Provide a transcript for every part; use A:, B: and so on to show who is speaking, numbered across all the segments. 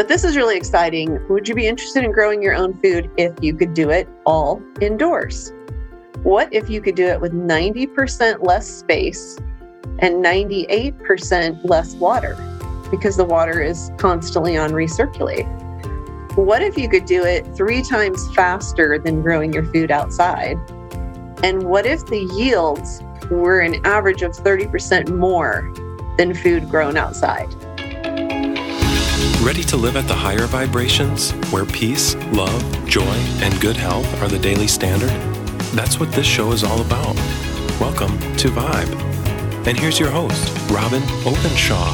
A: But this is really exciting. Would you be interested in growing your own food if you could do it all indoors? What if you could do it with 90% less space and 98% less water because the water is constantly on recirculate? What if you could do it three times faster than growing your food outside? And what if the yields were an average of 30% more than food grown outside?
B: Ready to live at the higher vibrations where peace, love, joy, and good health are the daily standard? That's what this show is all about. Welcome to Vibe. And here's your host, Robyn Openshaw.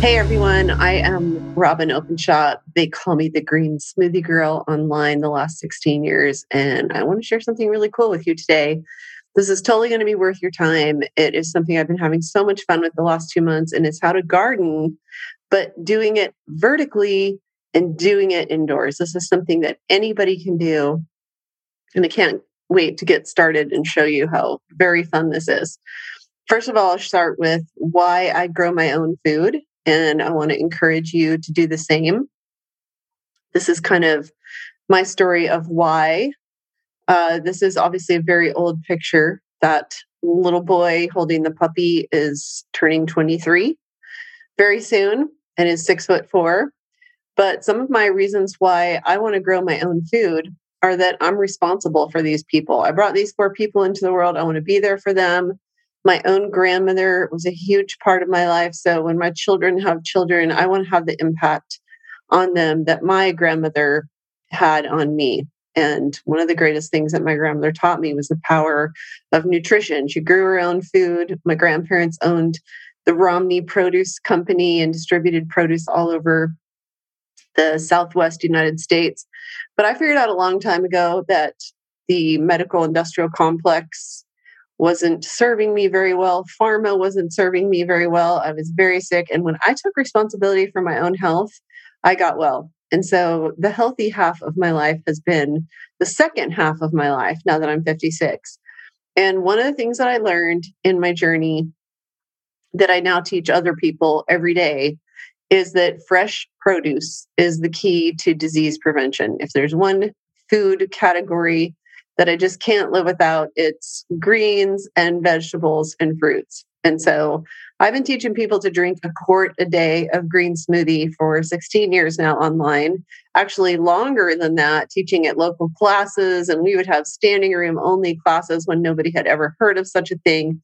A: Hey everyone, I am Robyn Openshaw. They call me the Green Smoothie Girl online the last 16 years, and I want to share something really cool with you today. This is totally going to be worth your time. It is something I've been having so much fun with the last two months, and it's how to garden but doing it vertically and doing it indoors. This is something that anybody can do. And I can't wait to get started and show you how very fun this is. First of all, I'll start with why I grow my own food. And I want to encourage you to do the same. This is kind of my story of why. Uh, this is obviously a very old picture. That little boy holding the puppy is turning 23 very soon and is six foot four. But some of my reasons why I want to grow my own food are that I'm responsible for these people. I brought these four people into the world. I want to be there for them. My own grandmother was a huge part of my life. So when my children have children, I want to have the impact on them that my grandmother had on me. And one of the greatest things that my grandmother taught me was the power of nutrition. She grew her own food. My grandparents owned the Romney Produce Company and distributed produce all over the Southwest United States. But I figured out a long time ago that the medical industrial complex wasn't serving me very well. Pharma wasn't serving me very well. I was very sick. And when I took responsibility for my own health, I got well. And so the healthy half of my life has been the second half of my life now that I'm 56. And one of the things that I learned in my journey that I now teach other people every day is that fresh produce is the key to disease prevention. If there's one food category that I just can't live without, it's greens and vegetables and fruits. And so I've been teaching people to drink a quart a day of green smoothie for 16 years now online, actually longer than that, teaching at local classes. And we would have standing room only classes when nobody had ever heard of such a thing.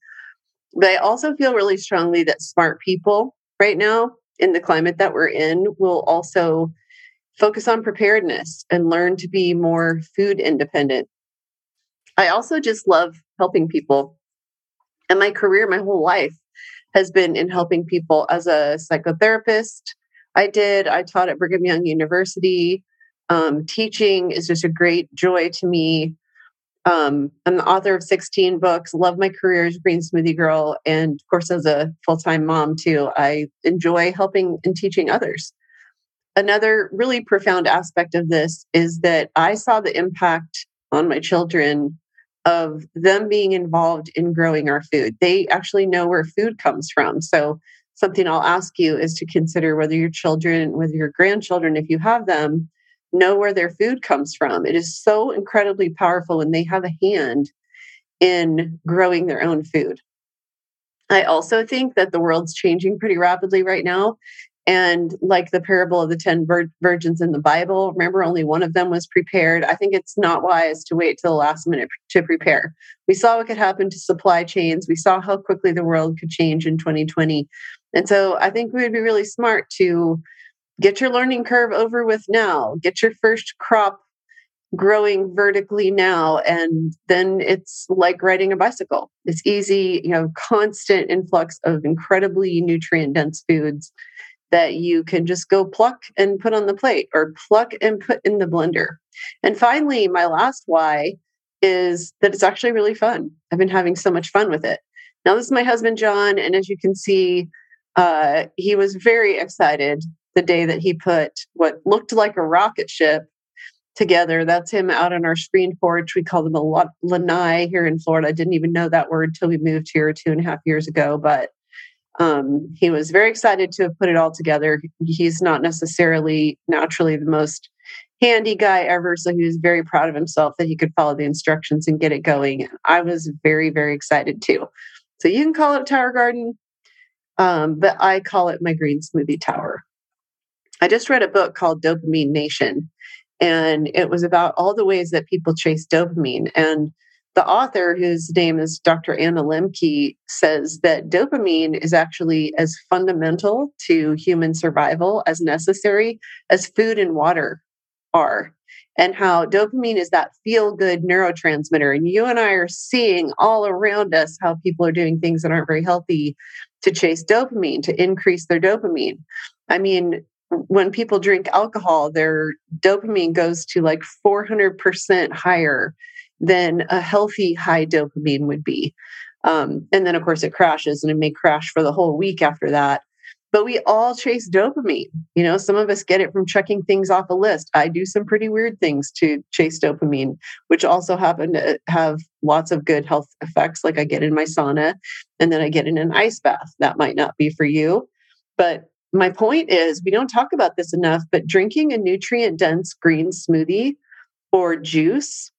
A: But I also feel really strongly that smart people right now in the climate that we're in will also focus on preparedness and learn to be more food independent. I also just love helping people. And my career, my whole life has been in helping people as a psychotherapist. I did, I taught at Brigham Young University. Um, teaching is just a great joy to me. Um, I'm the author of 16 books, love my career as Green Smoothie Girl, and of course, as a full time mom, too. I enjoy helping and teaching others. Another really profound aspect of this is that I saw the impact on my children of them being involved in growing our food. They actually know where food comes from. So, something I'll ask you is to consider whether your children, whether your grandchildren, if you have them, know where their food comes from. It is so incredibly powerful when they have a hand in growing their own food. I also think that the world's changing pretty rapidly right now. And like the parable of the 10 vir- virgins in the Bible, remember only one of them was prepared. I think it's not wise to wait till the last minute to prepare. We saw what could happen to supply chains. We saw how quickly the world could change in 2020. And so I think we would be really smart to get your learning curve over with now, get your first crop growing vertically now and then it's like riding a bicycle. It's easy you know constant influx of incredibly nutrient dense foods that you can just go pluck and put on the plate or pluck and put in the blender. And finally my last why is that it's actually really fun. I've been having so much fun with it. Now this is my husband john and as you can see uh, he was very excited the day that he put what looked like a rocket ship together. That's him out on our screen porch. We call them a lanai here in Florida. I didn't even know that word till we moved here two and a half years ago. But Um, he was very excited to have put it all together. He's not necessarily naturally the most handy guy ever, so he was very proud of himself that he could follow the instructions and get it going. I was very, very excited too. So you can call it tower garden, um, but I call it my green smoothie tower. I just read a book called Dopamine Nation, and it was about all the ways that people chase dopamine. And the author, whose name is Dr. Anna Lembke, says that dopamine is actually as fundamental to human survival as necessary as food and water are. And how dopamine is that feel good neurotransmitter. And you and I are seeing all around us how people are doing things that aren't very healthy to chase dopamine, to increase their dopamine. I mean, when people drink alcohol, their dopamine goes to like 400% higher than a healthy high dopamine would be. Um, and then, of course, it crashes and it may crash for the whole week after that. But we all chase dopamine. You know, some of us get it from checking things off a list. I do some pretty weird things to chase dopamine, which also happen to have lots of good health effects. Like I get in my sauna and then I get in an ice bath. That might not be for you. But my point is, we don't talk about this enough, but drinking a nutrient dense green smoothie or juice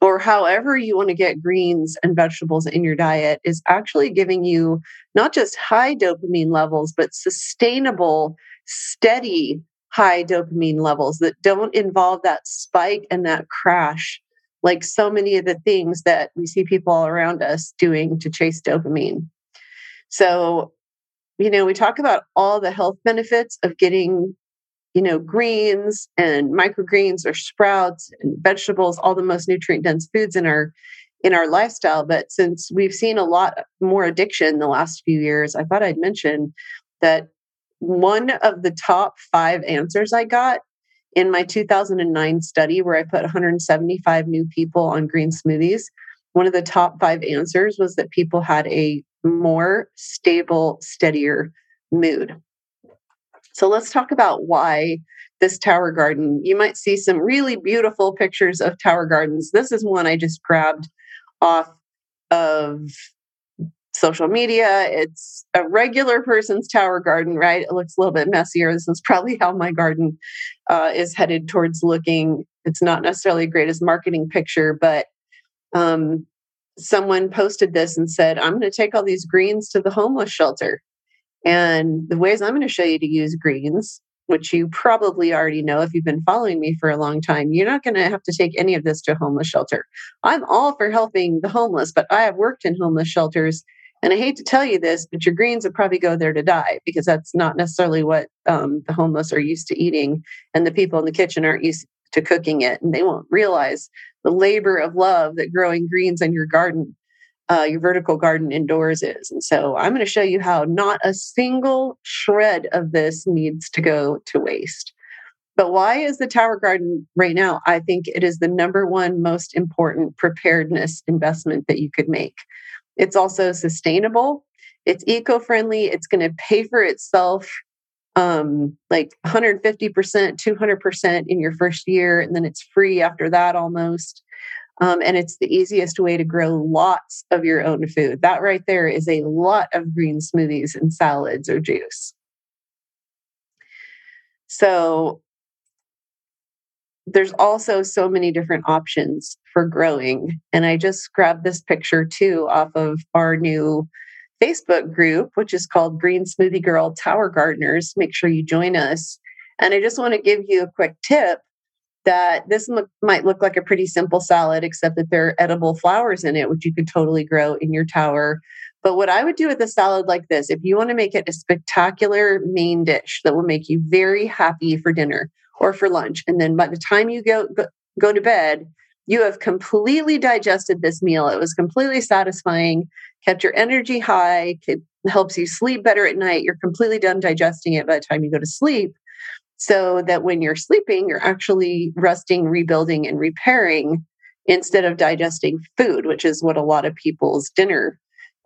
A: or however you want to get greens and vegetables in your diet is actually giving you not just high dopamine levels, but sustainable, steady high dopamine levels that don't involve that spike and that crash, like so many of the things that we see people all around us doing to chase dopamine. So, you know, we talk about all the health benefits of getting you know, greens and microgreens or sprouts and vegetables, all the most nutrient dense foods in our in our lifestyle. But since we've seen a lot more addiction the last few years, I thought I'd mention that one of the top five answers I got in my 2009 study, where I put 175 new people on green smoothies, one of the top five answers was that people had a more stable, steadier mood. So let's talk about why this tower garden. You might see some really beautiful pictures of tower gardens. This is one I just grabbed off of social media. It's a regular person's tower garden, right? It looks a little bit messier. This is probably how my garden uh, is headed towards looking. It's not necessarily the greatest marketing picture, but um, someone posted this and said, I'm going to take all these greens to the homeless shelter. And the ways I'm going to show you to use greens, which you probably already know if you've been following me for a long time, you're not going to have to take any of this to a homeless shelter. I'm all for helping the homeless, but I have worked in homeless shelters. And I hate to tell you this, but your greens would probably go there to die because that's not necessarily what um, the homeless are used to eating. And the people in the kitchen aren't used to cooking it. And they won't realize the labor of love that growing greens in your garden uh, your vertical garden indoors is. And so I'm going to show you how not a single shred of this needs to go to waste. But why is the tower garden right now? I think it is the number one most important preparedness investment that you could make. It's also sustainable, it's eco friendly, it's going to pay for itself um like 150% 200% in your first year and then it's free after that almost um, and it's the easiest way to grow lots of your own food. That right there is a lot of green smoothies and salads or juice. So there's also so many different options for growing. And I just grabbed this picture too off of our new Facebook group, which is called Green Smoothie Girl Tower Gardeners. Make sure you join us. And I just want to give you a quick tip that this look, might look like a pretty simple salad, except that there are edible flowers in it, which you could totally grow in your tower. But what I would do with a salad like this, if you want to make it a spectacular main dish that will make you very happy for dinner or for lunch, and then by the time you go go, go to bed, you have completely digested this meal. It was completely satisfying, kept your energy high, it helps you sleep better at night. You're completely done digesting it by the time you go to sleep so that when you're sleeping, you're actually resting, rebuilding, and repairing instead of digesting food, which is what a lot of people's dinner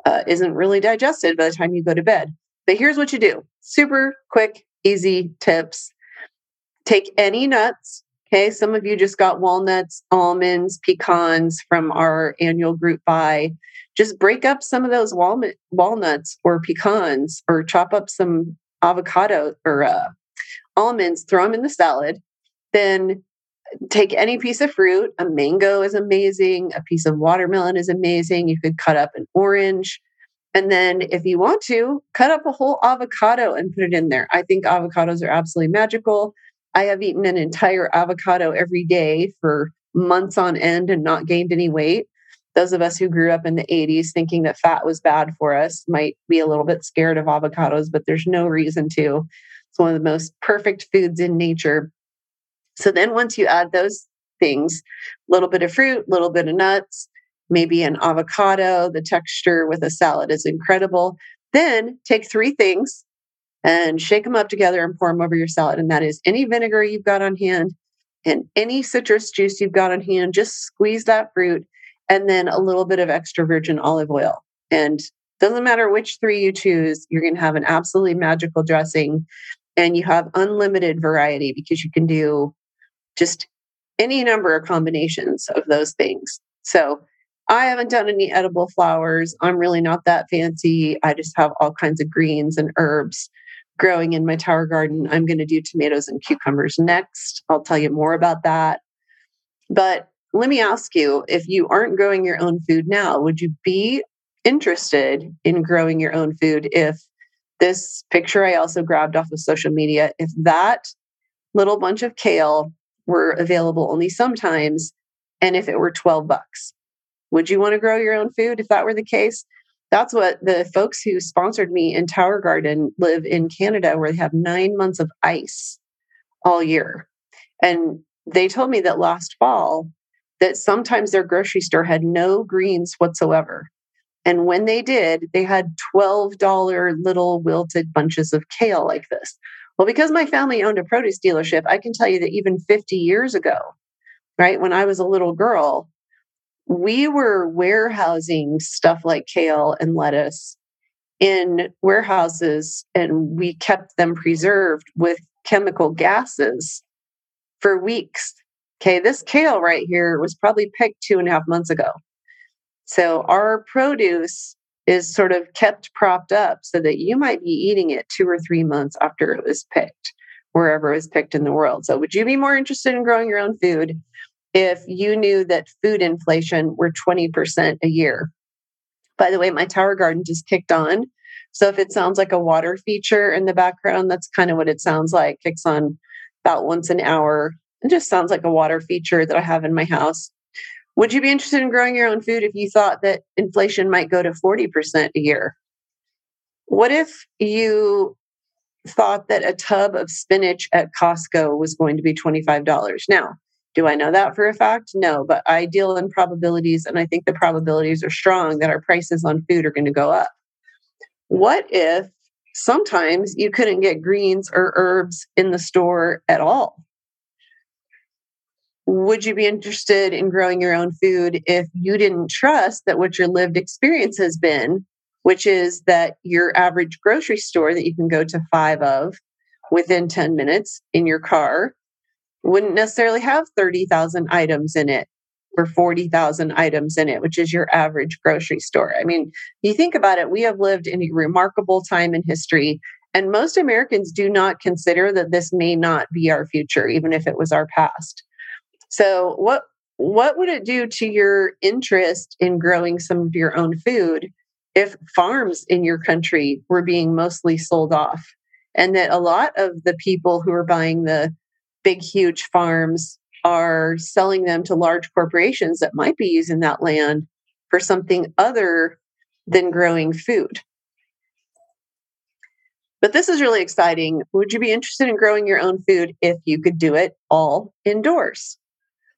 A: uh, isn't really digested by the time you go to bed. But here's what you do super quick, easy tips. Take any nuts, Okay, some of you just got walnuts, almonds, pecans from our annual group buy. Just break up some of those walnut, walnuts or pecans or chop up some avocado or uh, almonds, throw them in the salad. Then take any piece of fruit. A mango is amazing. A piece of watermelon is amazing. You could cut up an orange. And then, if you want to, cut up a whole avocado and put it in there. I think avocados are absolutely magical. I have eaten an entire avocado every day for months on end and not gained any weight. Those of us who grew up in the 80s thinking that fat was bad for us might be a little bit scared of avocados, but there's no reason to. It's one of the most perfect foods in nature. So then once you add those things, a little bit of fruit, a little bit of nuts, maybe an avocado, the texture with a salad is incredible. Then take three things and shake them up together and pour them over your salad. And that is any vinegar you've got on hand and any citrus juice you've got on hand, just squeeze that fruit and then a little bit of extra virgin olive oil. And doesn't matter which three you choose, you're going to have an absolutely magical dressing and you have unlimited variety because you can do just any number of combinations of those things. So I haven't done any edible flowers. I'm really not that fancy. I just have all kinds of greens and herbs growing in my tower garden. I'm going to do tomatoes and cucumbers next. I'll tell you more about that. But let me ask you if you aren't growing your own food now, would you be interested in growing your own food if this picture I also grabbed off of social media, if that little bunch of kale were available only sometimes and if it were 12 bucks? Would you want to grow your own food if that were the case? That's what the folks who sponsored me in Tower Garden live in Canada, where they have nine months of ice all year. And they told me that last fall, that sometimes their grocery store had no greens whatsoever. And when they did, they had $12 little wilted bunches of kale like this. Well, because my family owned a produce dealership, I can tell you that even 50 years ago, right, when I was a little girl, we were warehousing stuff like kale and lettuce in warehouses and we kept them preserved with chemical gases for weeks. Okay, this kale right here was probably picked two and a half months ago. So our produce is sort of kept propped up so that you might be eating it two or three months after it was picked, wherever it was picked in the world. So would you be more interested in growing your own food if you knew that food inflation were 20% a year. By the way, my tower garden just kicked on. So if it sounds like a water feature in the background, that's kind of what it sounds like. Kicks on about once an hour. It just sounds like a water feature that I have in my house. Would you be interested in growing your own food if you thought that inflation might go to 40% a year? What if you thought that a tub of spinach at Costco was going to be $25? Now, do I know that for a fact? No, but I deal in probabilities, and I think the probabilities are strong that our prices on food are going to go up. What if sometimes you couldn't get greens or herbs in the store at all? Would you be interested in growing your own food if you didn't trust that what your lived experience has been, which is that your average grocery store that you can go to five of within 10 minutes in your car wouldn't necessarily have 30,000 items in it or 40,000 items in it, which is your average grocery store. I mean, you think about it, we have lived in a remarkable time in history. And most Americans do not consider that this may not be our future, even if it was our past. So, what what would it do to your interest in growing some of your own food if farms in your country were being mostly sold off and that a lot of the people who are buying the big, huge farms are selling them to large corporations that might be using that land for something other than growing food. But this is really exciting. Would you be interested in growing your own food if you could do it all indoors?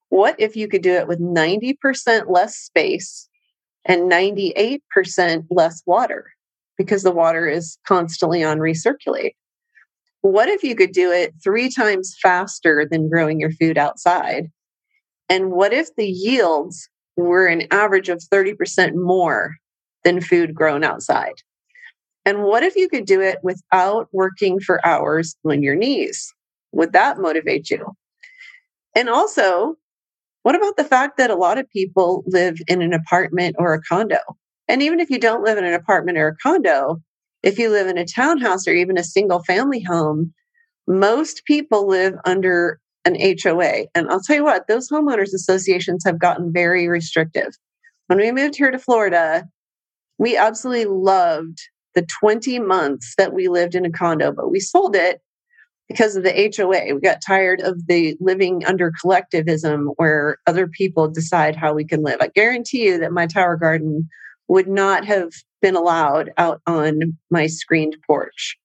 A: What if you could do it with 90% less space and 98% less water because the water is constantly on recirculate? What if you could do it three times faster than growing your food outside? And what if the yields were an average of 30% more than food grown outside? And what if you could do it without working for hours on your knees? Would that motivate you? And also, what about the fact that a lot of people live in an apartment or a condo? And even if you don't live in an apartment or a condo, if you live in a townhouse or even a single family home, most people live under an HOA. And I'll tell you what, those homeowners associations have gotten very restrictive. When we moved here to Florida, we absolutely loved the 20 months that we lived in a condo, but we sold it because of the HOA. We got tired of the living under collectivism where other people decide how we can live. I guarantee you that my tower garden would not have been allowed out on my screened porch.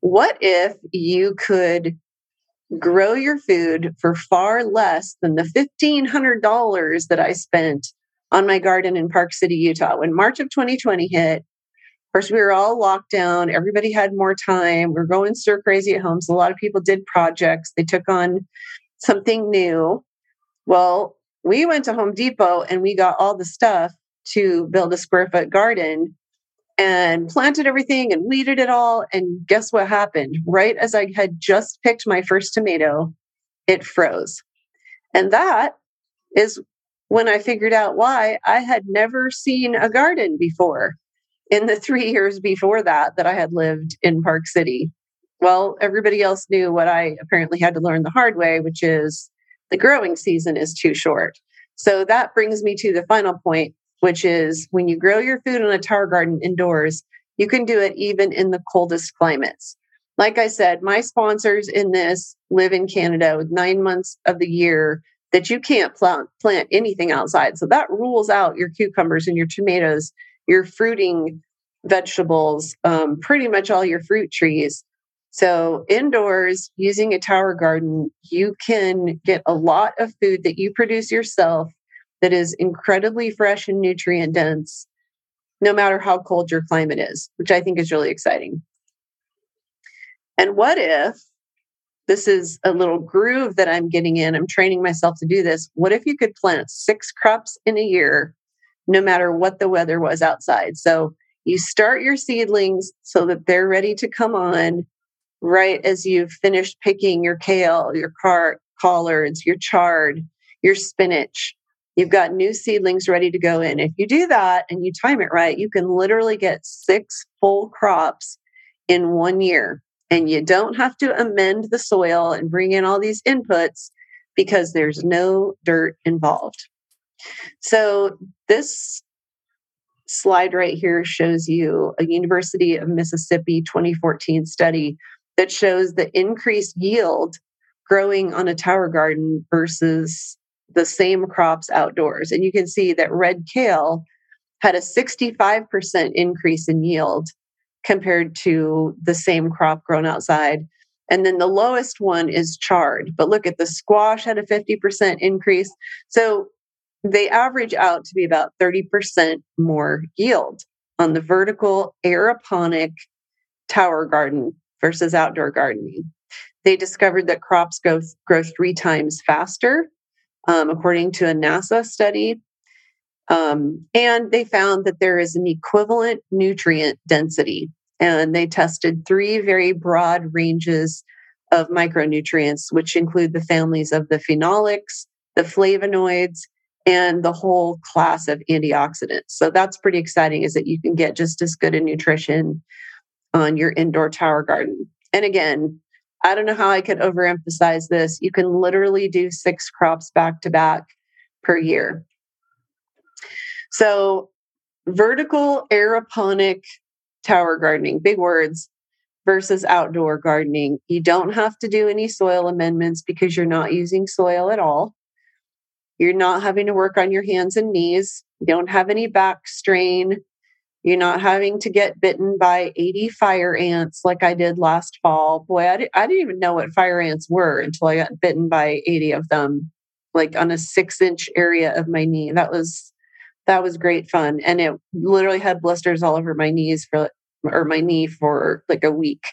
A: What if you could grow your food for far less than the $1,500 that I spent on my garden in Park City, Utah? When March of 2020 hit, of course, we were all locked down. Everybody had more time. We are going stir crazy at home. So a lot of people did projects. They took on something new. Well, we went to Home Depot and we got all the stuff to build a square foot garden and planted everything and weeded it all. And guess what happened? Right as I had just picked my first tomato, it froze. And that is when I figured out why I had never seen a garden before in the three years before that that I had lived in Park City. Well, everybody else knew what I apparently had to learn the hard way, which is the growing season is too short. So that brings me to the final point, which is when you grow your food in a tower garden indoors, you can do it even in the coldest climates. Like I said, my sponsors in this live in Canada with nine months of the year that you can't plant, plant anything outside. So that rules out your cucumbers and your tomatoes your fruiting vegetables, um, pretty much all your fruit trees. So, indoors, using a tower garden, you can get a lot of food that you produce yourself that is incredibly fresh and nutrient dense, no matter how cold your climate is, which I think is really exciting. And what if this is a little groove that I'm getting in? I'm training myself to do this. What if you could plant six crops in a year no matter what the weather was outside. So you start your seedlings so that they're ready to come on right as you've finished picking your kale, your car- collards, your chard, your spinach. You've got new seedlings ready to go in. If you do that and you time it right, you can literally get six full crops in one year. And you don't have to amend the soil and bring in all these inputs because there's no dirt involved. So this slide right here shows you a University of Mississippi 2014 study that shows the increased yield growing on a tower garden versus the same crops outdoors. And you can see that red kale had a 65% increase in yield compared to the same crop grown outside. And then the lowest one is chard. But look at the squash had a 50% increase. So they average out to be about 30% more yield on the vertical aeroponic tower garden versus outdoor gardening. They discovered that crops grow, grow three times faster, um, according to a NASA study. Um, and they found that there is an equivalent nutrient density. And they tested three very broad ranges of micronutrients, which include the families of the phenolics, the flavonoids, and the whole class of antioxidants. So that's pretty exciting is that you can get just as good a nutrition on your indoor tower garden. And again, I don't know how I could overemphasize this. You can literally do six crops back to back per year. So, vertical aeroponic tower gardening, big words, versus outdoor gardening. You don't have to do any soil amendments because you're not using soil at all. You're not having to work on your hands and knees. You don't have any back strain. You're not having to get bitten by 80 fire ants like I did last fall. Boy, I, di- I didn't even know what fire ants were until I got bitten by 80 of them, like on a six inch area of my knee. That was that was great fun. And it literally had blisters all over my knees for or my knee for like a week.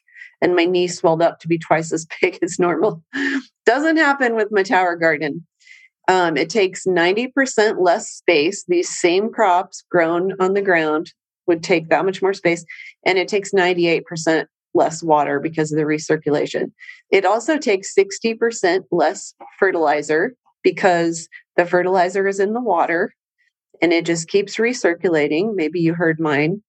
A: And my knee swelled up to be twice as big as normal. Doesn't happen with my tower garden. Um, it takes 90% less space. These same crops grown on the ground would take that much more space. And it takes 98% less water because of the recirculation. It also takes 60% less fertilizer because the fertilizer is in the water and it just keeps recirculating. Maybe you heard mine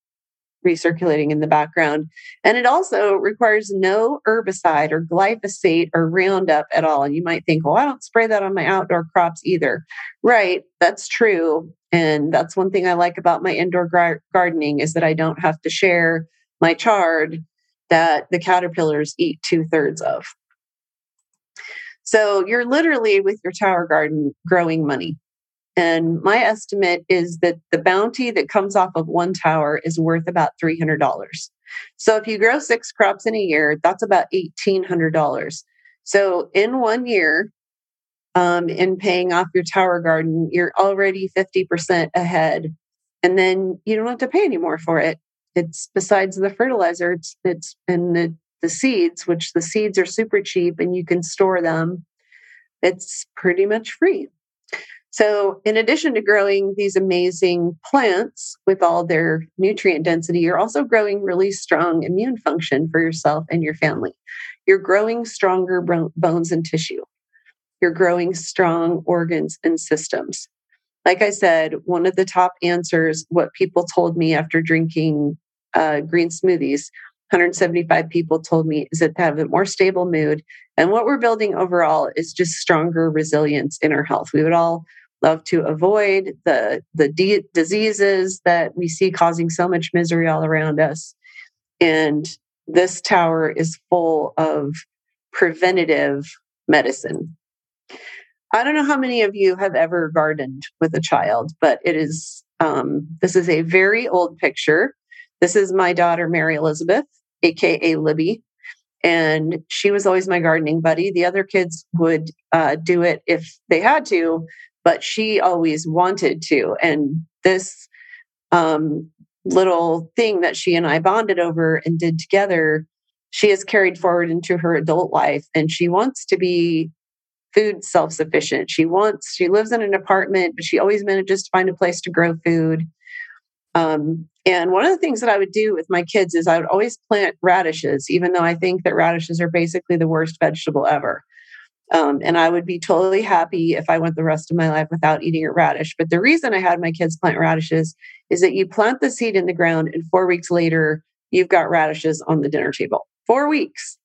A: recirculating in the background. And it also requires no herbicide or glyphosate or Roundup at all. And you might think, well, I don't spray that on my outdoor crops either. Right, that's true. And that's one thing I like about my indoor gar- gardening is that I don't have to share my chard that the caterpillars eat two thirds of. So you're literally with your tower garden growing money. And my estimate is that the bounty that comes off of one tower is worth about $300. So if you grow six crops in a year, that's about $1,800. So in one year, um, in paying off your tower garden, you're already 50% ahead. And then you don't have to pay anymore for it. It's besides the fertilizer, it's, it's and the, the seeds, which the seeds are super cheap and you can store them. It's pretty much free. So, in addition to growing these amazing plants with all their nutrient density, you're also growing really strong immune function for yourself and your family. You're growing stronger bones and tissue. You're growing strong organs and systems. Like I said, one of the top answers, what people told me after drinking uh, green smoothies, 175 people told me is that they have a more stable mood. And what we're building overall is just stronger resilience in our health. We would all love to avoid the the de- diseases that we see causing so much misery all around us and this tower is full of preventative medicine i don't know how many of you have ever gardened with a child but it is um, this is a very old picture this is my daughter mary elizabeth aka libby and she was always my gardening buddy the other kids would uh, do it if they had to but she always wanted to. And this um, little thing that she and I bonded over and did together, she has carried forward into her adult life. And she wants to be food self sufficient. She wants, she lives in an apartment, but she always manages to find a place to grow food. Um, and one of the things that I would do with my kids is I would always plant radishes, even though I think that radishes are basically the worst vegetable ever. Um, and I would be totally happy if I went the rest of my life without eating a radish. But the reason I had my kids plant radishes is that you plant the seed in the ground, and four weeks later, you've got radishes on the dinner table. Four weeks.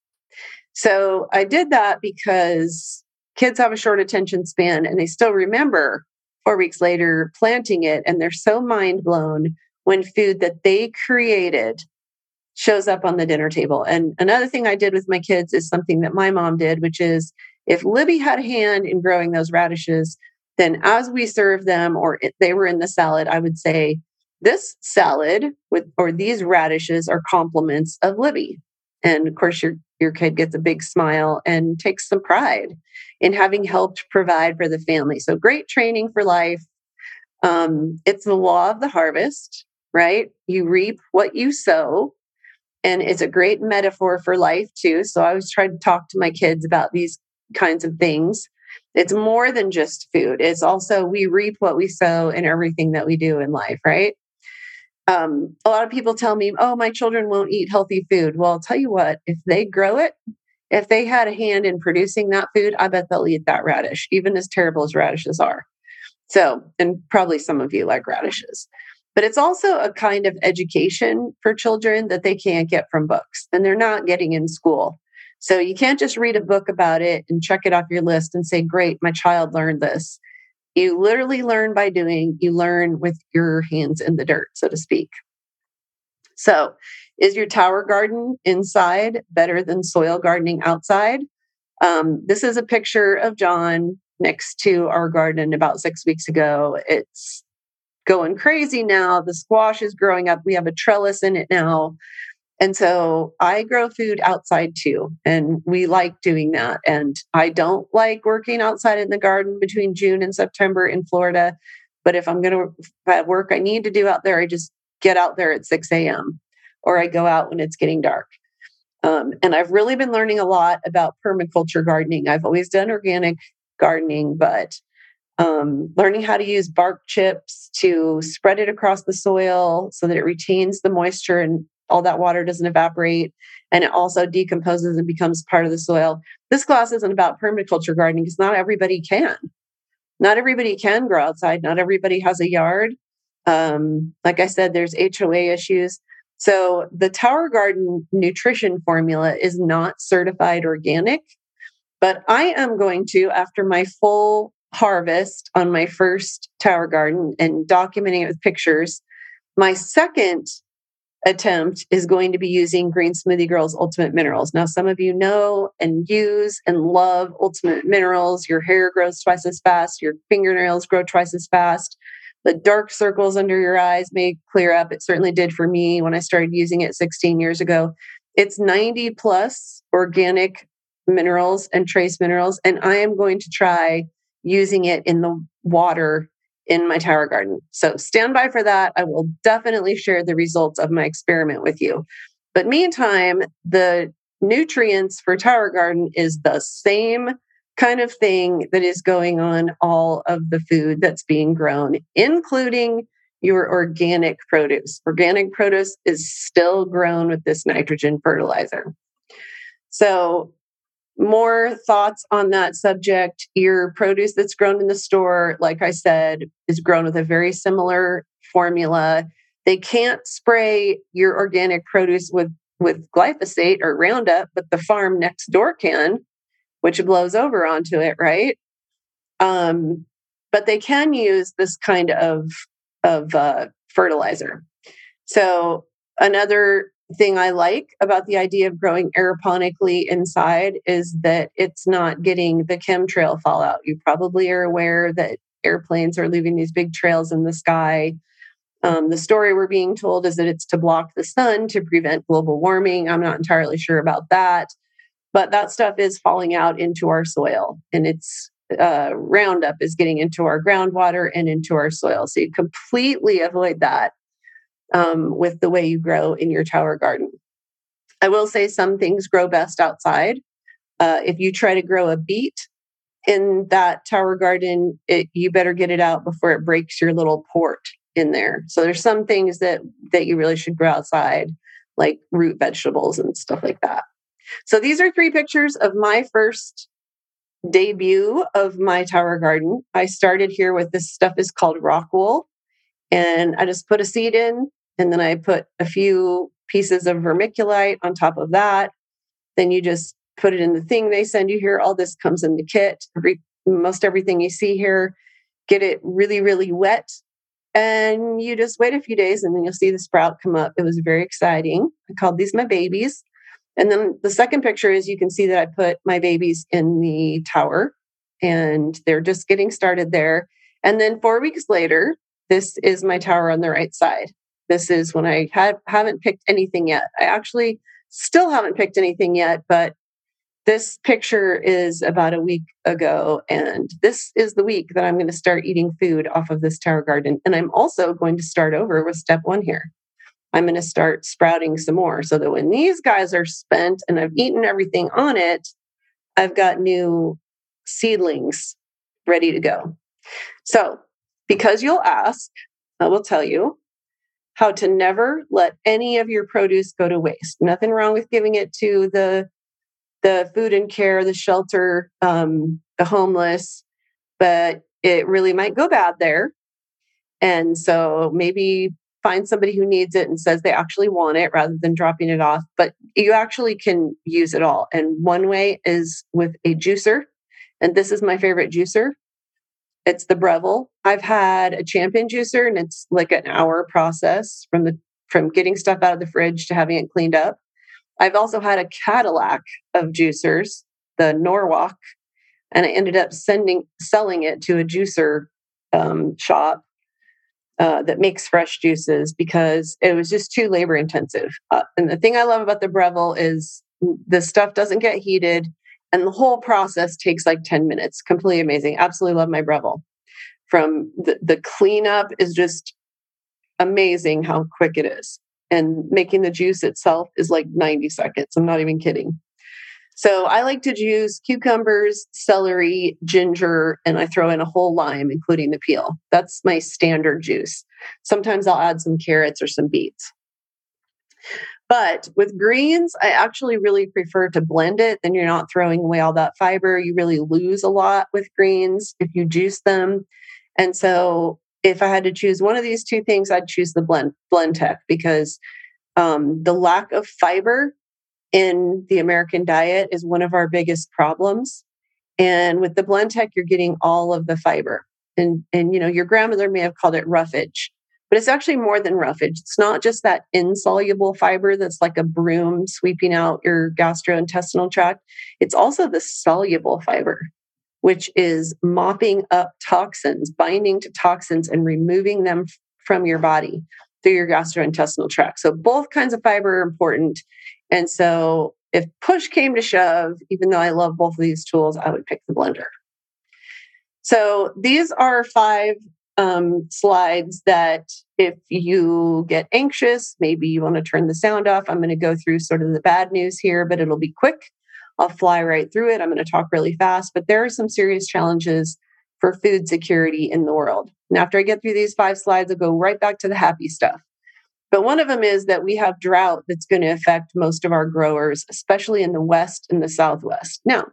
A: So I did that because kids have a short attention span and they still remember four weeks later planting it. And they're so mind blown when food that they created shows up on the dinner table. And another thing I did with my kids is something that my mom did, which is if Libby had a hand in growing those radishes, then as we serve them or they were in the salad, I would say, this salad with or these radishes are compliments of Libby. And of course, your your kid gets a big smile and takes some pride in having helped provide for the family. So great training for life. Um, it's the law of the harvest, right? You reap what you sow. And it's a great metaphor for life too. So I was trying to talk to my kids about these kinds of things. It's more than just food. It's also we reap what we sow in everything that we do in life, right? Um, a lot of people tell me, oh, my children won't eat healthy food. Well, I'll tell you what, if they grow it, if they had a hand in producing that food, I bet they'll eat that radish, even as terrible as radishes are. So, and probably some of you like radishes. But it's also a kind of education for children that they can't get from books and they're not getting in school. So you can't just read a book about it and check it off your list and say, Great, my child learned this. You literally learn by doing, you learn with your hands in the dirt, so to speak. So, is your tower garden inside better than soil gardening outside? Um, this is a picture of John next to our garden about six weeks ago. It's going crazy now. The squash is growing up. We have a trellis in it now. And so I grow food outside too. And we like doing that. And I don't like working outside in the garden between June and September in Florida. But if I'm going to have work I need to do out there, I just get out there at 6 a.m. or I go out when it's getting dark. Um, and I've really been learning a lot about permaculture gardening. I've always done organic gardening, but um, learning how to use bark chips to spread it across the soil so that it retains the moisture and all that water doesn't evaporate and it also decomposes and becomes part of the soil. This class isn't about permaculture gardening because not everybody can. Not everybody can grow outside. Not everybody has a yard. Um, like I said, there's HOA issues. So the Tower Garden nutrition formula is not certified organic, but I am going to, after my full harvest on my first Tower Garden and documenting it with pictures, my second attempt is going to be using Green Smoothie Girls Ultimate Minerals. Now, some of you know and use and love Ultimate Minerals. Your hair grows twice as fast, your fingernails grow twice as fast. The dark circles under your eyes may clear up. It certainly did for me when I started using it 16 years ago. It's 90 plus organic minerals and trace minerals, and I am going to try using it in the water in my tower garden. So stand by for that. I will definitely share the results of my experiment with you. But meantime, the nutrients for tower garden is the same kind of thing that is going on all of the food that's being grown, including your organic produce. Organic produce is still grown with this nitrogen fertilizer. So more thoughts on that subject. Your produce that's grown in the store, like I said, is grown with a very similar formula. They can't spray your organic produce with, with glyphosate or Roundup, but the farm next door can, which blows over onto it, right? Um, but they can use this kind of, of uh, fertilizer. So, another thing I like about the idea of growing aeroponically inside is that it's not getting the chemtrail fallout. You probably are aware that airplanes are leaving these big trails in the sky. Um, the story we're being told is that it's to block the sun to prevent global warming. I'm not entirely sure about that, but that stuff is falling out into our soil and it's uh, Roundup is getting into our groundwater and into our soil. So you completely avoid that um, with the way you grow in your tower garden. I will say some things grow best outside. Uh, if you try to grow a beet in that tower garden, it, you better get it out before it breaks your little port in there. So there's some things that that you really should grow outside, like root vegetables and stuff like that. So these are three pictures of my first debut of my tower garden. I started here with this stuff is called rock wool. And I just put a seed in, and then I put a few pieces of vermiculite on top of that. Then you just put it in the thing they send you here. All this comes in the kit. Every, most everything you see here, get it really, really wet. And you just wait a few days and then you'll see the sprout come up. It was very exciting. I called these my babies. And then the second picture is you can see that I put my babies in the tower and they're just getting started there. And then four weeks later, this is my tower on the right side. This is when I had, haven't picked anything yet. I actually still haven't picked anything yet, but this picture is about a week ago. And this is the week that I'm going to start eating food off of this tower garden. And I'm also going to start over with step one here. I'm going to start sprouting some more so that when these guys are spent and I've eaten everything on it, I've got new seedlings ready to go. So, because you'll ask, I will tell you how to never let any of your produce go to waste. Nothing wrong with giving it to the the food and care, the shelter, um, the homeless, but it really might go bad there. And so maybe find somebody who needs it and says they actually want it rather than dropping it off. But you actually can use it all. And one way is with a juicer. And this is my favorite juicer. It's the Breville. I've had a champion juicer and it's like an hour process from the from getting stuff out of the fridge to having it cleaned up. I've also had a Cadillac of juicers, the Norwalk, and I ended up sending selling it to a juicer um, shop uh, that makes fresh juices because it was just too labor intensive. Uh, and the thing I love about the Breville is the stuff doesn't get heated. And the whole process takes like 10 minutes. Completely amazing. Absolutely love my Breville. From the, the cleanup is just amazing how quick it is. And making the juice itself is like 90 seconds. I'm not even kidding. So I like to juice cucumbers, celery, ginger, and I throw in a whole lime, including the peel. That's my standard juice. Sometimes I'll add some carrots or some beets. But with greens, I actually really prefer to blend it. Then you're not throwing away all that fiber. You really lose a lot with greens if you juice them. And so if I had to choose one of these two things, I'd choose the blend Blendtec because um, the lack of fiber in the American diet is one of our biggest problems. And with the Blendtec, you're getting all of the fiber. And, and you know, your grandmother may have called it roughage, but it's actually more than roughage. It's not just that insoluble fiber that's like a broom sweeping out your gastrointestinal tract. It's also the soluble fiber, which is mopping up toxins, binding to toxins, and removing them from your body through your gastrointestinal tract. So both kinds of fiber are important. And so if push came to shove, even though I love both of these tools, I would pick the blender. So these are five um, slides that if you get anxious, maybe you want to turn the sound off. I'm going to go through sort of the bad news here, but it'll be quick. I'll fly right through it. I'm going to talk really fast, but there are some serious challenges for food security in the world. And after I get through these five slides, I'll go right back to the happy stuff. But one of them is that we have drought that's going to affect most of our growers, especially in the West and the Southwest. Now,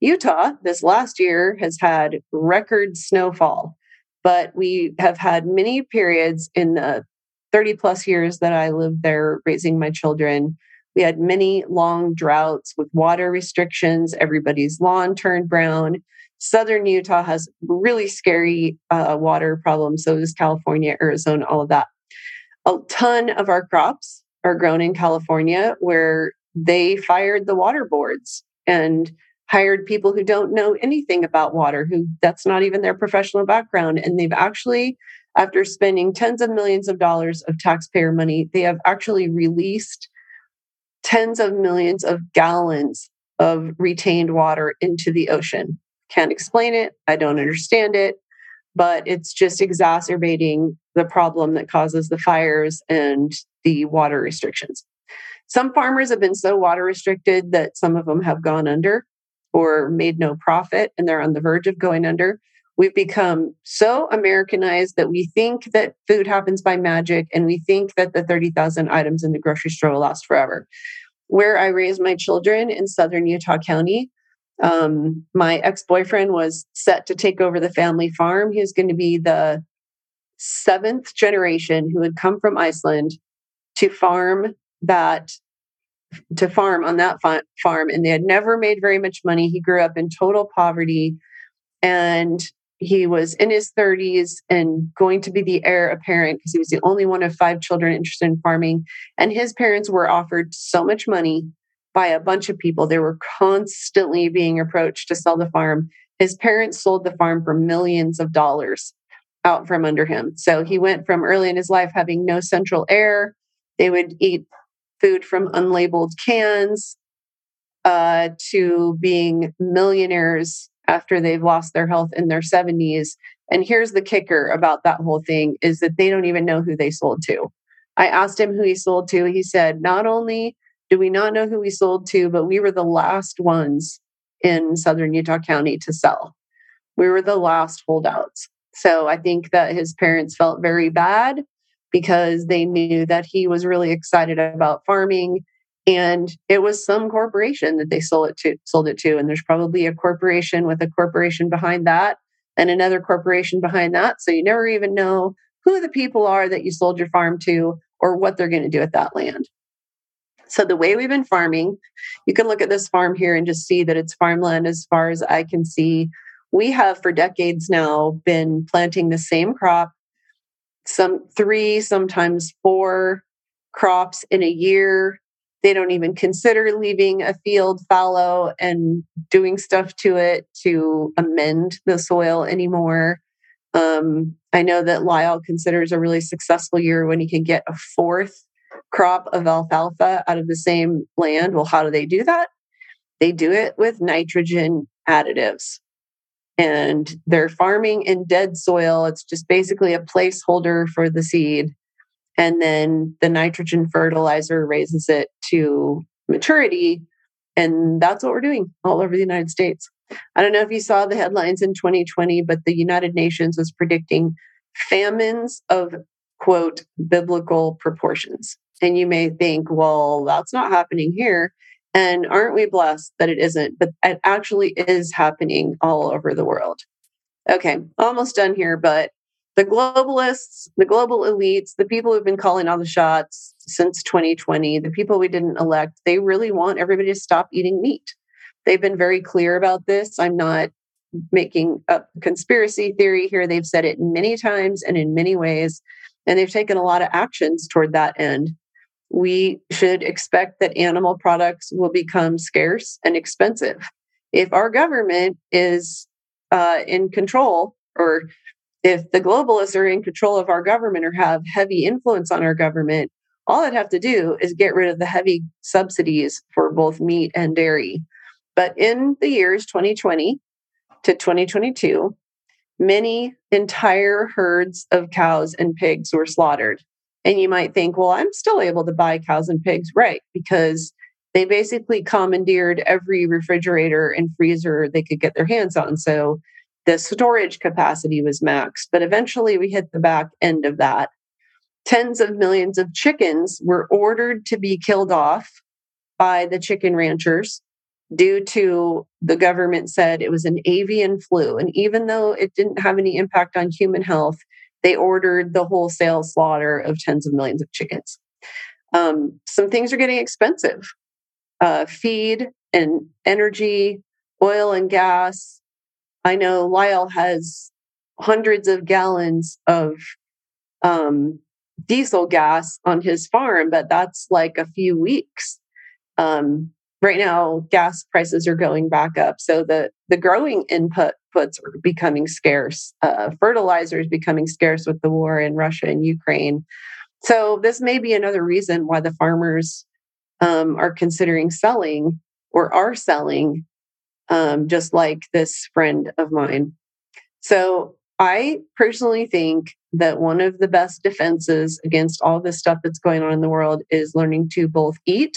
A: Utah this last year has had record snowfall, but we have had many periods in the 30 plus years that I lived there raising my children. We had many long droughts with water restrictions. Everybody's lawn turned brown. Southern Utah has really scary uh, water problems. So does California, Arizona, all of that. A ton of our crops are grown in California where they fired the water boards and hired people who don't know anything about water, who that's not even their professional background. And they've actually, after spending tens of millions of dollars of taxpayer money, they have actually released tens of millions of gallons of retained water into the ocean. Can't explain it. I don't understand it, but it's just exacerbating the problem that causes the fires and the water restrictions. Some farmers have been so water restricted that some of them have gone under or made no profit and they're on the verge of going under. We've become so Americanized that we think that food happens by magic and we think that the 30,000 items in the grocery store will last forever. Where I raised my children in southern Utah County, um, my ex boyfriend was set to take over the family farm. He was going to be the seventh generation who had come from Iceland to farm that to farm on that farm and they had never made very much money. He grew up in total poverty and he was in his 30s and going to be the heir apparent because he was the only one of five children interested in farming. And his parents were offered so much money by a bunch of people. They were constantly being approached to sell the farm. His parents sold the farm for millions of dollars out from under him. So he went from early in his life having no central air. They would eat food from unlabeled cans uh, to being millionaires after they've lost their health in their 70s. And here's the kicker about that whole thing is that they don't even know who they sold to. I asked him who he sold to. He said, not only do we not know who we sold to, but we were the last ones in southern Utah County to sell. We were the last holdouts. So I think that his parents felt very bad because they knew that he was really excited about farming and it was some corporation that they sold it to sold it to and there's probably a corporation with a corporation behind that and another corporation behind that so you never even know who the people are that you sold your farm to or what they're going to do with that land. So the way we've been farming you can look at this farm here and just see that it's farmland as far as i can see. We have for decades now been planting the same crop some three, sometimes four crops in a year. They don't even consider leaving a field fallow and doing stuff to it to amend the soil anymore. Um, I know that Lyle considers a really successful year when he can get a fourth crop of alfalfa out of the same land. Well, how do they do that? They do it with nitrogen additives and they're farming in dead soil. It's just basically a placeholder for the seed. And then the nitrogen fertilizer raises it to maturity. And that's what we're doing all over the United States. I don't know if you saw the headlines in 2020, but the United Nations was predicting famines of quote biblical proportions. And you may think, well, that's not happening here. And aren't we blessed that it isn't? But it actually is happening all over the world. Okay, almost done here, but the globalists, the global elites, the people who've been calling all the shots since 2020, the people we didn't elect, they really want everybody to stop eating meat. They've been very clear about this. I'm not making a conspiracy theory here. They've said it many times and in many ways, and they've taken a lot of actions toward that end. We should expect that animal products will become scarce and expensive. If our government is uh, in control, or if the globalists are in control of our government or have heavy influence on our government, all I'd have to do is get rid of the heavy subsidies for both meat and dairy. But in the years 2020 to 2022, many entire herds of cows and pigs were slaughtered. And you might think, well, I'm still able to buy cows and pigs, right? Because they basically commandeered every refrigerator and freezer they could get their hands on. So the storage capacity was maxed. But eventually we hit the back end of that. Tens of millions of chickens were ordered to be killed off by the chicken ranchers due to the government said it was an avian flu. And even though it didn't have any impact on human health, they ordered the wholesale slaughter of tens of millions of chickens. Um, some things are getting expensive uh, feed and energy, oil and gas. I know Lyle has hundreds of gallons of um, diesel gas on his farm, but that's like a few weeks. Um, right now gas prices are going back up so the the growing input puts are becoming scarce uh, fertilizer is becoming scarce with the war in russia and ukraine so this may be another reason why the farmers um, are considering selling or are selling um, just like this friend of mine so i personally think that one of the best defenses against all this stuff that's going on in the world is learning to both eat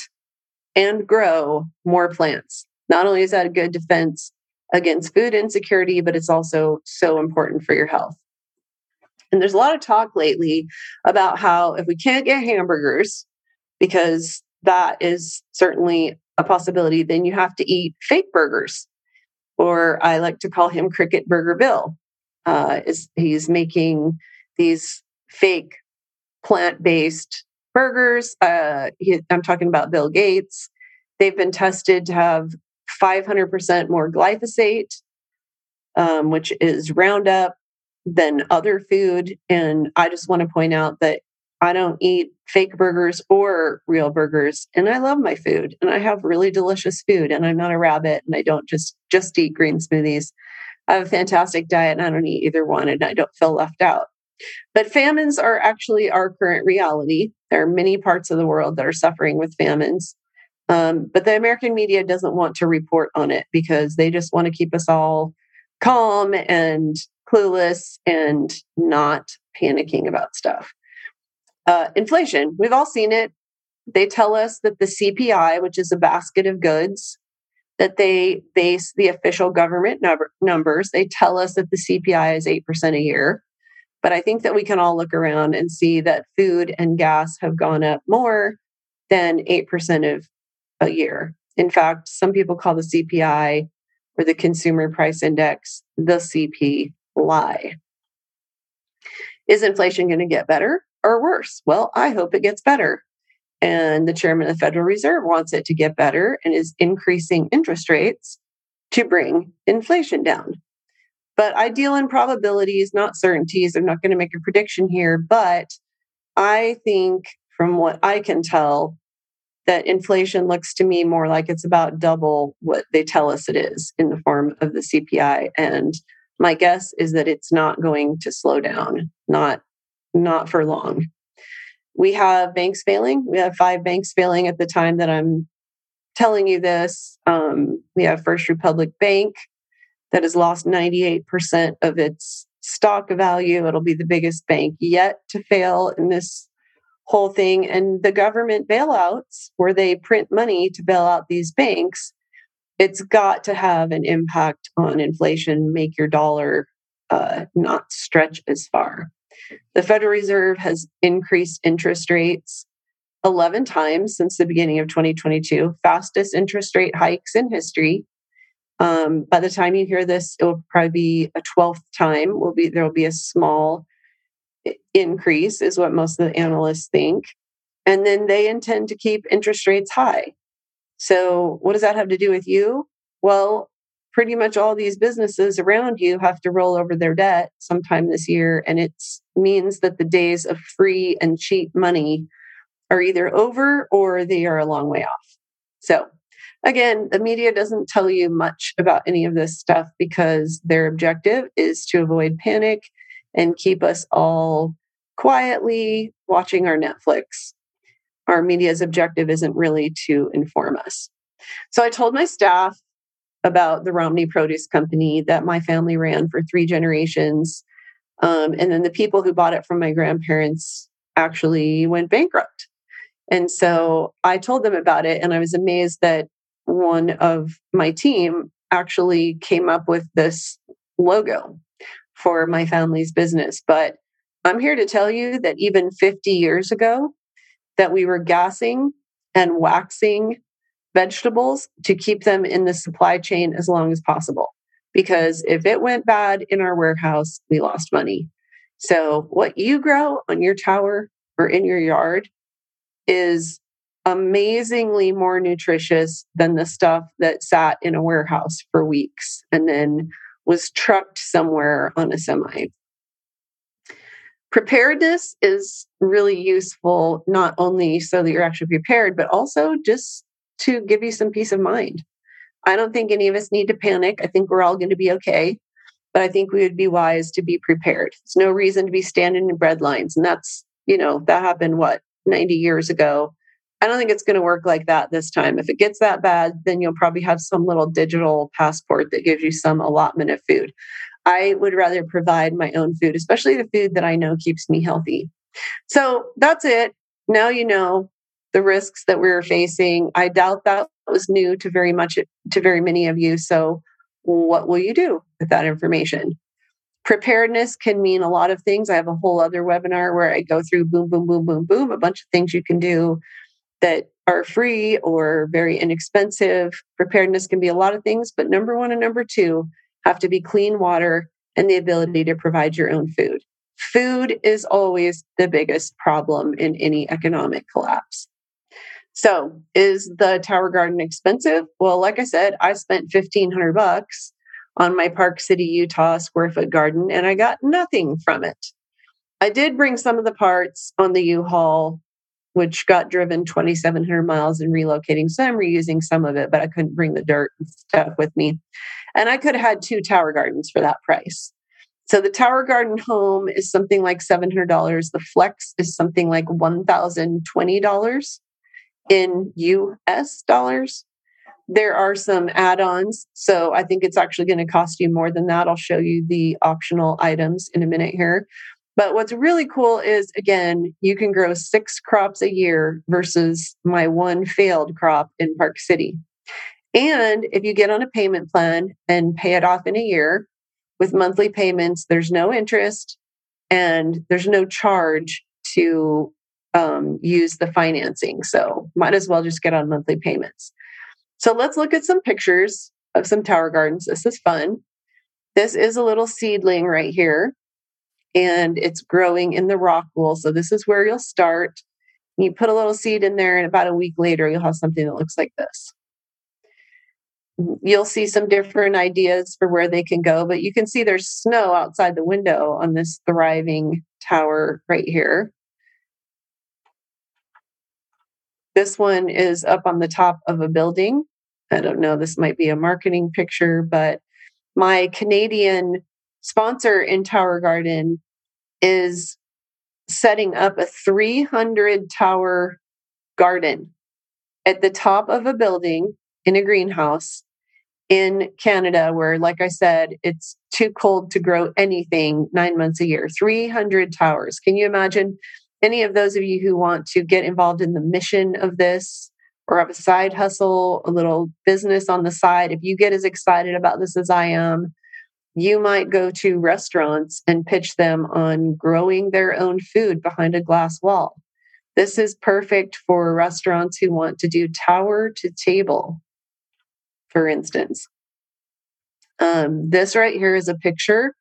A: and grow more plants. Not only is that a good defense against food insecurity, but it's also so important for your health. And there's a lot of talk lately about how if we can't get hamburgers, because that is certainly a possibility, then you have to eat fake burgers. Or I like to call him Cricket Burger Bill. Uh, is he's making these fake plant-based burgers. Uh, he, I'm talking about Bill Gates. They've been tested to have 500% more glyphosate, um, which is Roundup, than other food. And I just want to point out that I don't eat fake burgers or real burgers, and I love my food, and I have really delicious food, and I'm not a rabbit, and I don't just just eat green smoothies. I have a fantastic diet, and I don't eat either one, and I don't feel left out. But famines are actually our current reality. There are many parts of the world that are suffering with famines. Um, but the American media doesn't want to report on it because they just want to keep us all calm and clueless and not panicking about stuff. Uh, inflation, we've all seen it. They tell us that the CPI, which is a basket of goods, that they base the official government number, numbers. They tell us that the CPI is 8% a year. But I think that we can all look around and see that food and gas have gone up more than 8% of a year. In fact, some people call the CPI or the consumer price index the CP lie. Is inflation going to get better or worse? Well, I hope it gets better. And the chairman of the Federal Reserve wants it to get better and is increasing interest rates to bring inflation down. But I deal in probabilities, not certainties. I'm not going to make a prediction here, but I think from what I can tell, that inflation looks to me more like it's about double what they tell us it is in the form of the CPI. And my guess is that it's not going to slow down, not not for long. We have banks failing. We have five banks failing at the time that I'm telling you this. Um, we have First Republic Bank that has lost 98% of its stock value. It'll be the biggest bank yet to fail in this whole thing. And the government bailouts, where they print money to bail out these banks, it's got to have an impact on inflation, make your dollar uh, not stretch as far. The Federal Reserve has increased interest rates 11 times since the beginning of 2022, fastest interest rate hikes in history. Um, by the time you hear this, it will probably be a 12th time. Will be there will be a small increase, is what most of the analysts think. And then they intend to keep interest rates high. So, what does that have to do with you? Well, pretty much all these businesses around you have to roll over their debt sometime this year. And it means that the days of free and cheap money are either over or they are a long way off. So, again, the media doesn't tell you much about any of this stuff because their objective is to avoid panic and keep us all quietly watching our Netflix. Our media's objective isn't really to inform us. So I told my staff about the Romney Produce Company that my family ran for three generations. Um, and then the people who bought it from my grandparents actually went bankrupt. And so I told them about it, and I was amazed that one of my team actually came up with this logo for my family's business. But I'm here to tell you that even 50 years ago, that we were gassing and waxing vegetables to keep them in the supply chain as long as possible. Because if it went bad in our warehouse, we lost money. So, what you grow on your tower or in your yard is amazingly more nutritious than the stuff that sat in a warehouse for weeks and then was trucked somewhere on a semi. Preparedness is really useful, not only so that you're actually prepared, but also just to give you some peace of mind. I don't think any of us need to panic. I think we're all going to be okay. But I think we would be wise to be prepared. There's no reason to be standing in bread lines. And that's, you know, that happened what, 90 years ago. I don't think it's going to work like that this time. If it gets that bad, then you'll probably have some little digital passport that gives you some allotment of food. I would rather provide my own food, especially the food that I know keeps me healthy. So that's it. Now you know the risks that we are facing. I doubt that was new to very much to very many of you. So what will you do with that information? Preparedness can mean a lot of things. I have a whole other webinar where I go through boom, boom, boom, boom, boom, a bunch of things you can do that are free or very inexpensive. Preparedness can be a lot of things, but number one and number two have to be clean water and the ability to provide your own food. Food is always the biggest problem in any economic collapse. So, is the Tower Garden expensive? Well, like I said, I spent 1500 bucks on my Park City, Utah square foot garden, and I got nothing from it. I did bring some of the parts on the U Haul, which got driven 2,700 miles and relocating. So I'm reusing some of it, but I couldn't bring the dirt and stuff with me. And I could have had two Tower Gardens for that price. So the Tower Garden home is something like $700. The Flex is something like $1,020 in US dollars there are some add-ons so i think it's actually going to cost you more than that i'll show you the optional items in a minute here but what's really cool is again you can grow six crops a year versus my one failed crop in park city and if you get on a payment plan and pay it off in a year with monthly payments there's no interest and there's no charge to um, use the financing so might as well just get on monthly payments so let's look at some pictures of some tower gardens. This is fun. This is a little seedling right here, and it's growing in the rock wool. So this is where you'll start. You put a little seed in there, and about a week later, you'll have something that looks like this. You'll see some different ideas for where they can go, but you can see there's snow outside the window on this thriving tower right here. This one is up on the top of a building. I don't know, this might be a marketing picture, but my Canadian sponsor in Tower Garden is setting up a 300 tower garden at the top of a building in a greenhouse in Canada, where, like I said, it's too cold to grow anything nine months a year. 300 towers. Can you imagine any of those of you who want to get involved in the mission of this or have a side hustle, a little business on the side, if you get as excited about this as I am, you might go to restaurants and pitch them on growing their own food behind a glass wall. This is perfect for restaurants who want to do tower to table, for instance. Um, this right here is a picture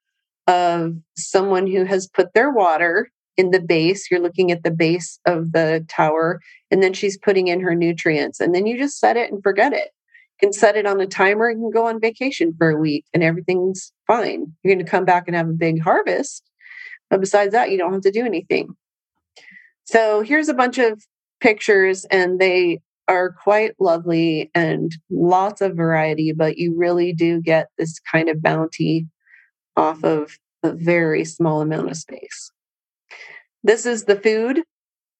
A: of someone who has put their water in the base. You're looking at the base of the tower, and then she's putting in her nutrients. And then you just set it and forget it. Can set it on a timer and can go on vacation for a week, and everything's fine. You're going to come back and have a big harvest. But besides that, you don't have to do anything. So here's a bunch of pictures, and they are quite lovely and lots of variety, but you really do get this kind of bounty off of a very small amount of space. This is the food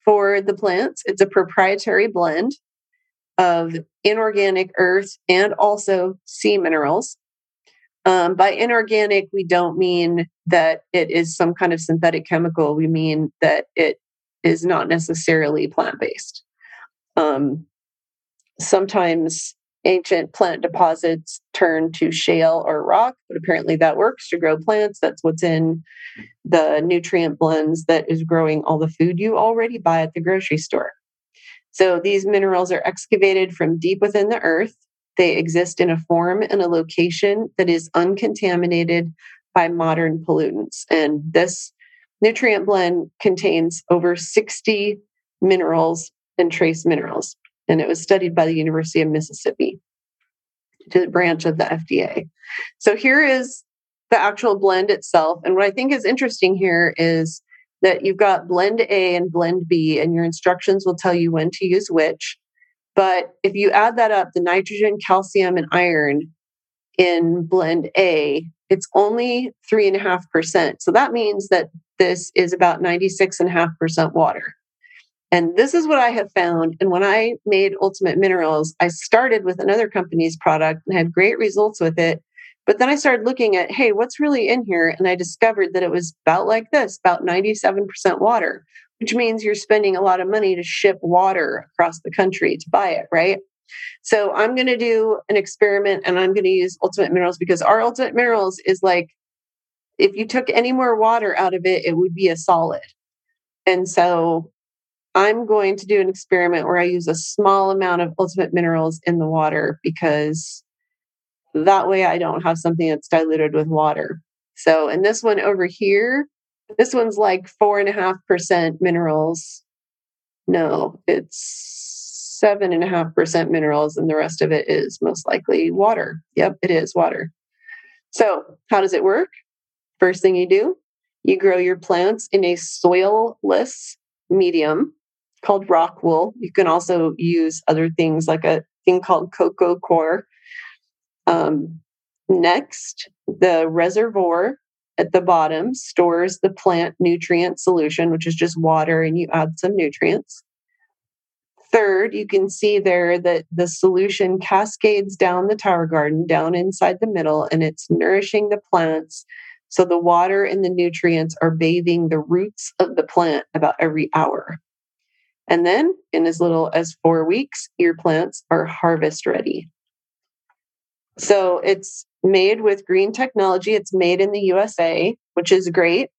A: for the plants. It's a proprietary blend of inorganic earth and also sea minerals. Um, by inorganic, we don't mean that it is some kind of synthetic chemical. We mean that it is not necessarily plant based. Um, sometimes ancient plant deposits turn to shale or rock, but apparently that works to grow plants. That's what's in the nutrient blends that is growing all the food you already buy at the grocery store. So these minerals are excavated from deep within the earth. They exist in a form and a location that is uncontaminated by modern pollutants. And this nutrient blend contains over 60 minerals and trace minerals and it was studied by the University of Mississippi, to the branch of the FDA. So here is the actual blend itself. And what I think is interesting here is that you've got blend A and blend B, and your instructions will tell you when to use which. But if you add that up, the nitrogen, calcium, and iron in blend A, it's only 3.5%. So that means that this is about 96.5% water. And this is what I have found. And when I made Ultimate Minerals, I started with another company's product and had great results with it. But then I started looking at, hey, what's really in here? And I discovered that it was about like this, about 97% water, which means you're spending a lot of money to ship water across the country to buy it, right? So I'm going to do an experiment and I'm going to use Ultimate Minerals because our Ultimate Minerals is like, if you took any more water out of it, it would be a solid. And so I'm going to do an experiment where I use a small amount of ultimate minerals in the water because that way I don't have something that's diluted with water. So, in this one over here, this one's like four and a half percent minerals. No, it's seven and a half percent minerals, and the rest of it is most likely water. Yep, it is water. So, how does it work? First thing you do, you grow your plants in a soilless medium called rock wool. You can also use other things like a thing called coco coir. Um, next, the reservoir at the bottom stores the plant nutrient solution, which is just water, and you add some nutrients. Third, you can see there that the solution cascades down the tower garden, down inside the middle, and it's nourishing the plants. So the water and the nutrients are bathing the roots of the plant about every hour. And then in as little as four weeks, your plants are harvest ready. So it's made with green technology. It's made in the USA, which is great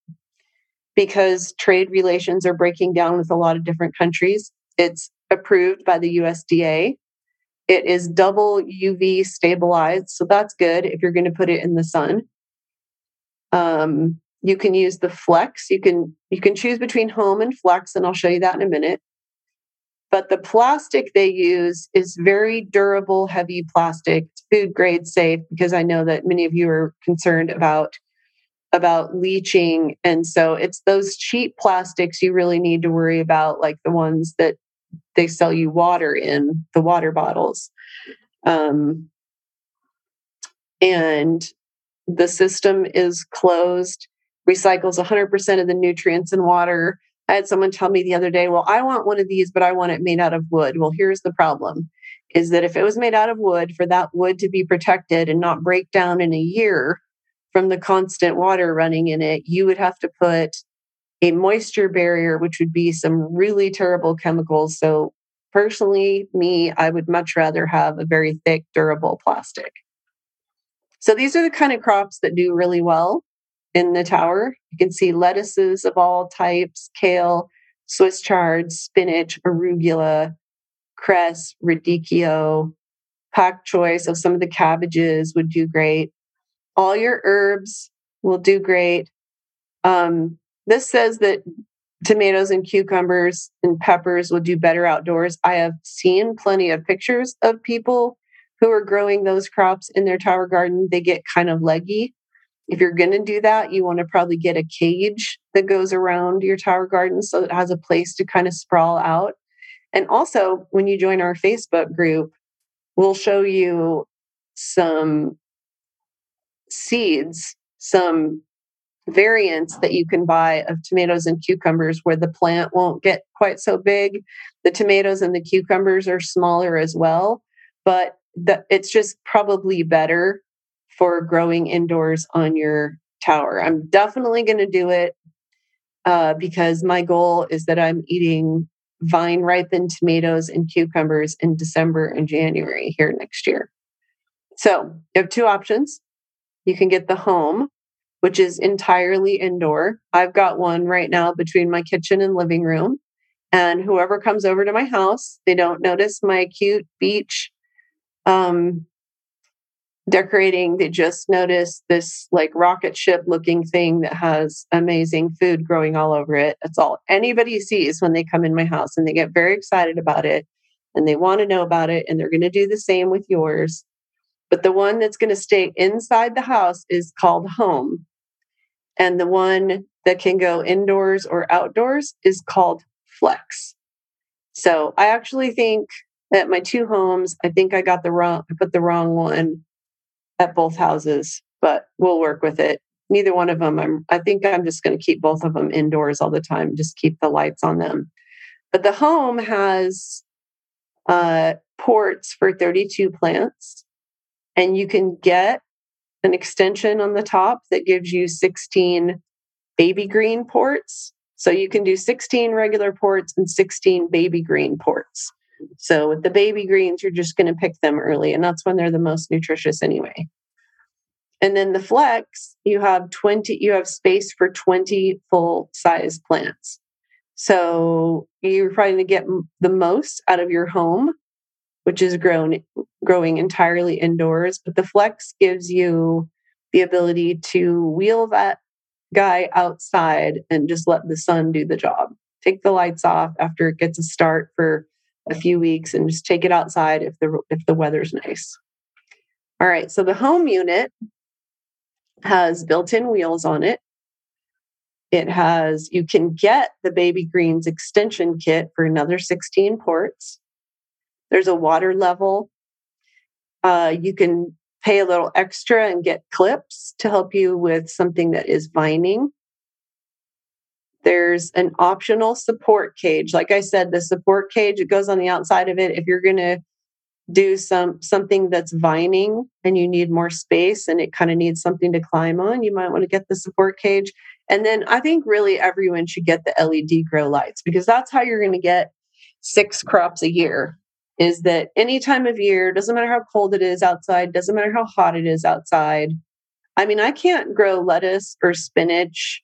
A: because trade relations are breaking down with a lot of different countries. It's approved by the USDA. It is double UV stabilized. So that's good if you're going to put it in the sun. Um, you can use the flex. You can you can choose between home and flex, and I'll show you that in a minute. But the plastic they use is very durable, heavy plastic, food grade safe, because I know that many of you are concerned about about leaching. And so it's those cheap plastics you really need to worry about, like the ones that they sell you water in, the water bottles. Um, and the system is closed, recycles 100% of the nutrients in water, I had someone tell me the other day, well, I want one of these, but I want it made out of wood. Well, here's the problem is that if it was made out of wood, for that wood to be protected and not break down in a year from the constant water running in it, you would have to put a moisture barrier, which would be some really terrible chemicals. So, personally, me, I would much rather have a very thick, durable plastic. So, these are the kind of crops that do really well in the tower. You can see lettuces of all types, kale, Swiss chard, spinach, arugula, cress, radicchio, pak choi. So some of the cabbages would do great. All your herbs will do great. Um, this says that tomatoes and cucumbers and peppers will do better outdoors. I have seen plenty of pictures of people who are growing those crops in their tower garden. They get kind of leggy. If you're going to do that, you want to probably get a cage that goes around your tower garden so it has a place to kind of sprawl out. And also, when you join our Facebook group, we'll show you some seeds, some variants that you can buy of tomatoes and cucumbers where the plant won't get quite so big. The tomatoes and the cucumbers are smaller as well, but the, it's just probably better for growing indoors on your tower. I'm definitely going to do it uh, because my goal is that I'm eating vine ripened tomatoes and cucumbers in December and January here next year. So you have two options. You can get the home, which is entirely indoor. I've got one right now between my kitchen and living room. And whoever comes over to my house, they don't notice my cute beach um, decorating. They just notice this like rocket ship looking thing that has amazing food growing all over it. That's all anybody sees when they come in my house and they get very excited about it and they want to know about it and they're going to do the same with yours. But the one that's going to stay inside the house is called home. And the one that can go indoors or outdoors is called flex. So I actually think at my two homes, I think I got the wrong, I put the wrong one at both houses, but we'll work with it. Neither one of them, I'm, I think I'm just going to keep both of them indoors all the time, just keep the lights on them. But the home has uh, ports for 32 plants, and you can get an extension on the top that gives you 16 baby green ports. So you can do 16 regular ports and 16 baby green ports. So with the baby greens, you're just going to pick them early, and that's when they're the most nutritious anyway. And then the flex, you have 20, you have space for 20 full size plants. So you're going to get the most out of your home, which is grown growing entirely indoors. But the flex gives you the ability to wheel that guy outside and just let the sun do the job. Take the lights off after it gets a start for a few weeks and just take it outside if the if the weather's nice. All right, so the home unit has built-in wheels on it. It has you can get the baby greens extension kit for another 16 ports. There's a water level. Uh, you can pay a little extra and get clips to help you with something that is vining. There's an optional support cage. Like I said, the support cage, it goes on the outside of it. If you're going to do some something that's vining and you need more space and it kind of needs something to climb on, you might want to get the support cage. And then I think really everyone should get the LED grow lights because that's how you're going to get six crops a year. Is that any time of year, doesn't matter how cold it is outside, doesn't matter how hot it is outside. I mean, I can't grow lettuce or spinach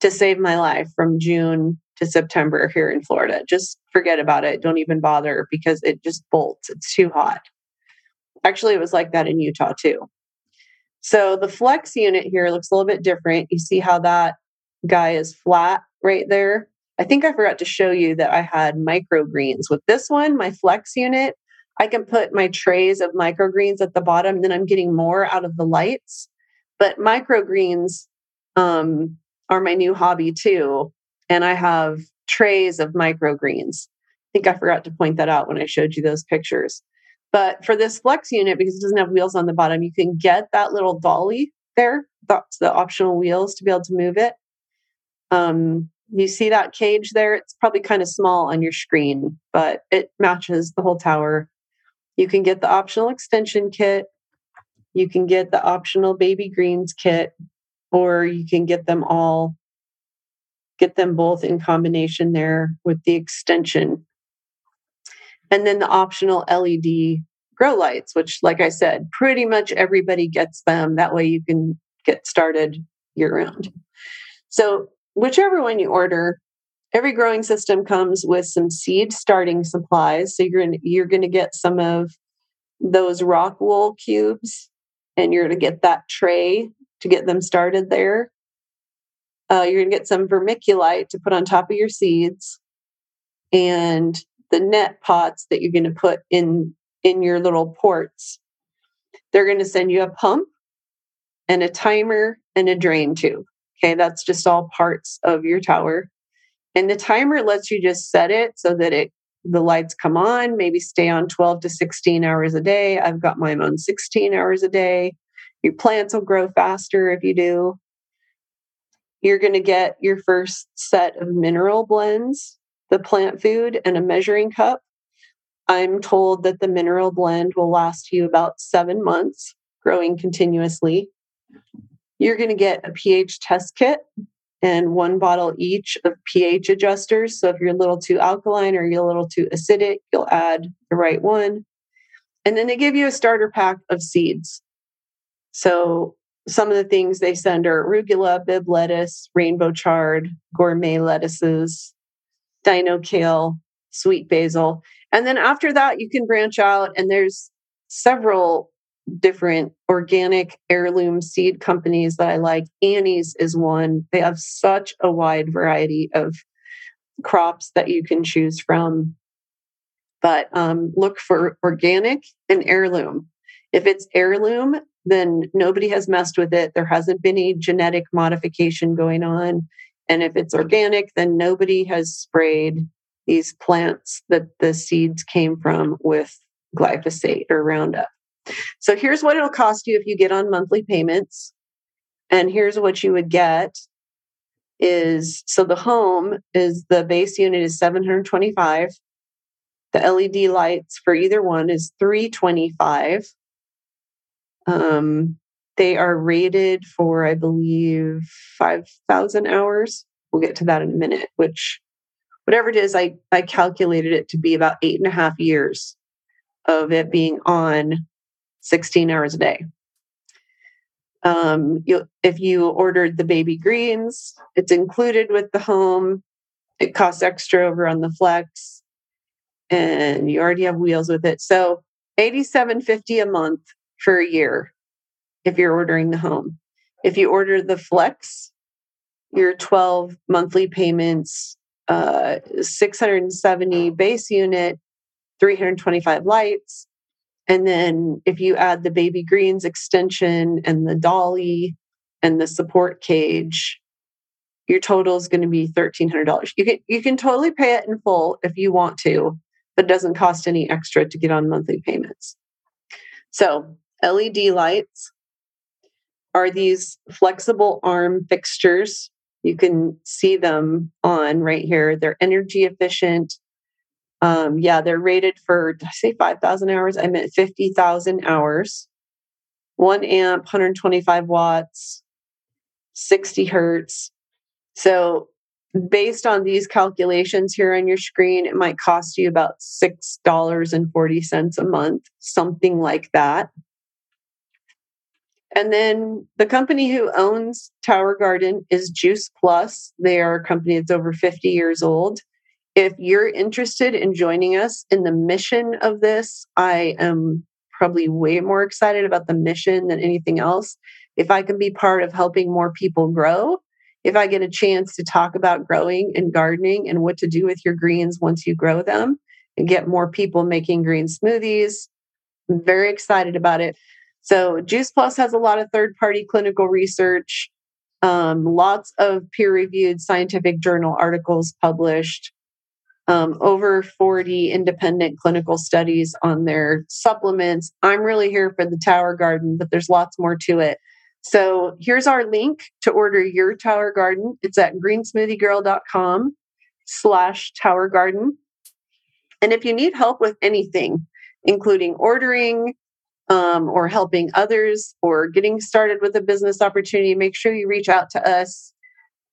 A: to save my life from June to September here in Florida. Just forget about it. Don't even bother because it just bolts. It's too hot. Actually, it was like that in Utah too. So the flex unit here looks a little bit different. You see how that guy is flat right there? I think I forgot to show you that I had microgreens. With this one, my flex unit, I can put my trays of microgreens at the bottom, then I'm getting more out of the lights. But microgreens um, are my new hobby too. And I have trays of microgreens. I think I forgot to point that out when I showed you those pictures. But for this flex unit, because it doesn't have wheels on the bottom, you can get that little dolly there. That's the optional wheels to be able to move it. Um, you see that cage there? It's probably kind of small on your screen, but it matches the whole tower. You can get the optional extension kit. You can get the optional baby greens kit or you can get them all get them both in combination there with the extension. And then the optional led grow lights which like i said pretty much everybody gets them. That way you can get started year round. So whichever one you order every growing system comes with some seed starting supplies. So you're gonna, you're going to get some of those rock wool cubes, and you're going to get that tray to get them started there. Uh, you're going to get some vermiculite to put on top of your seeds, and the net pots that you're going to put in in your little ports. They're going to send you a pump and a timer and a drain tube. Okay, that's just all parts of your tower. And the timer lets you just set it so that it the lights come on, maybe stay on 12 to 16 hours a day. I've got mine on 16 hours a day. Your plants will grow faster if you do. You're going to get your first set of mineral blends, the plant food, and a measuring cup. I'm told that the mineral blend will last you about seven months, growing continuously. You're going to get a pH test kit and one bottle each of pH adjusters. So if you're a little too alkaline or you're a little too acidic, you'll add the right one. And then they give you a starter pack of seeds. So some of the things they send are arugula, Bibb lettuce, rainbow chard, gourmet lettuces, dino kale, sweet basil. And then after that, you can branch out, and there's several different organic heirloom seed companies that I like. Annie's is one. They have such a wide variety of crops that you can choose from. But um, look for organic and heirloom. If it's heirloom, then nobody has messed with it. There hasn't been any genetic modification going on. And if it's organic, then nobody has sprayed these plants that the seeds came from with glyphosate or Roundup. So here's what it'll cost you if you get on monthly payments. And here's what you would get is so the home is the base unit is 725. The LED lights for either one is 325. Um, they are rated for, I believe, 5,000 hours. We'll get to that in a minute, which, whatever it is, I, I calculated it to be about eight and a half years of it being on 16 hours a day. Um, you, if you ordered the baby greens, it's included with the home. It costs extra over on the flex, and you already have wheels with it. So 87.50 a month for a year if you're ordering the home. If you order the flex, your 12 monthly payments, uh, 670 base unit, 325 lights, and then if you add the baby greens extension and the dolly and the support cage, your total is going to be $1,300. You can, you can totally pay it in full if you want to, but it doesn't cost any extra to get on monthly payments. So LED lights are these flexible arm fixtures. You can see them on right here. They're energy efficient. Um, yeah, they're rated for, I say 5,000 hours? I meant 50,000 hours. One amp, 125 watts, 60 hertz. So, based on these calculations here on your screen, it might cost you about $6.40 a month, something like that. And then the company who owns Tower Garden is Juice Plus. They are a company that's over 50 years old. If you're interested in joining us in the mission of this, I am probably way more excited about the mission than anything else. If I can be part of helping more people grow, if I get a chance to talk about growing and gardening and what to do with your greens once you grow them and get more people making green smoothies, I'm very excited about it. So, Juice Plus has a lot of third party clinical research, um, lots of peer reviewed scientific journal articles published um, over 40 independent clinical studies on their supplements. I'm really here for the Tower Garden, but there's lots more to it. So here's our link to order your Tower Garden. It's at greensmoothiegirl.com slash Tower Garden. And if you need help with anything, including ordering um, or helping others or getting started with a business opportunity, make sure you reach out to us.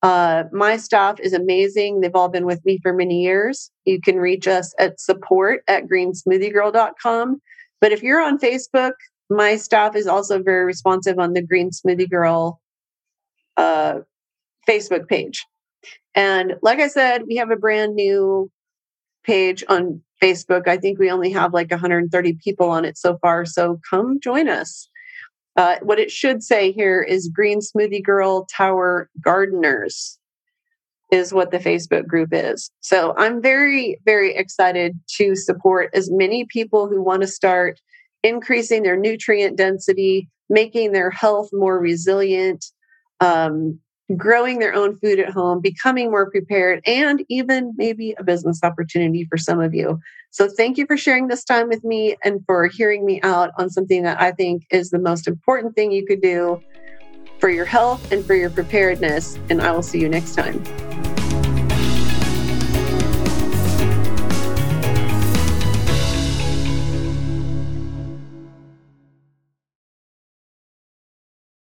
A: Uh, my staff is amazing. They've all been with me for many years. You can reach us at support at greensmoothiegirl.com. But if you're on Facebook, my staff is also very responsive on the Green Smoothie Girl uh, Facebook page. And like I said, we have a brand new page on Facebook. I think we only have like 130 people on it so far. So come join us. Uh, what it should say here is Green Smoothie Girl Tower Gardeners is what the Facebook group is. So I'm very, very excited to support as many people who want to start increasing their nutrient density, making their health more resilient, um, growing their own food at home, becoming more prepared, and even maybe a business opportunity for some of you. So, thank you for sharing this time with me and for hearing me out on something that I think is the most important thing you could do for your health and for your preparedness. And I will see you next time.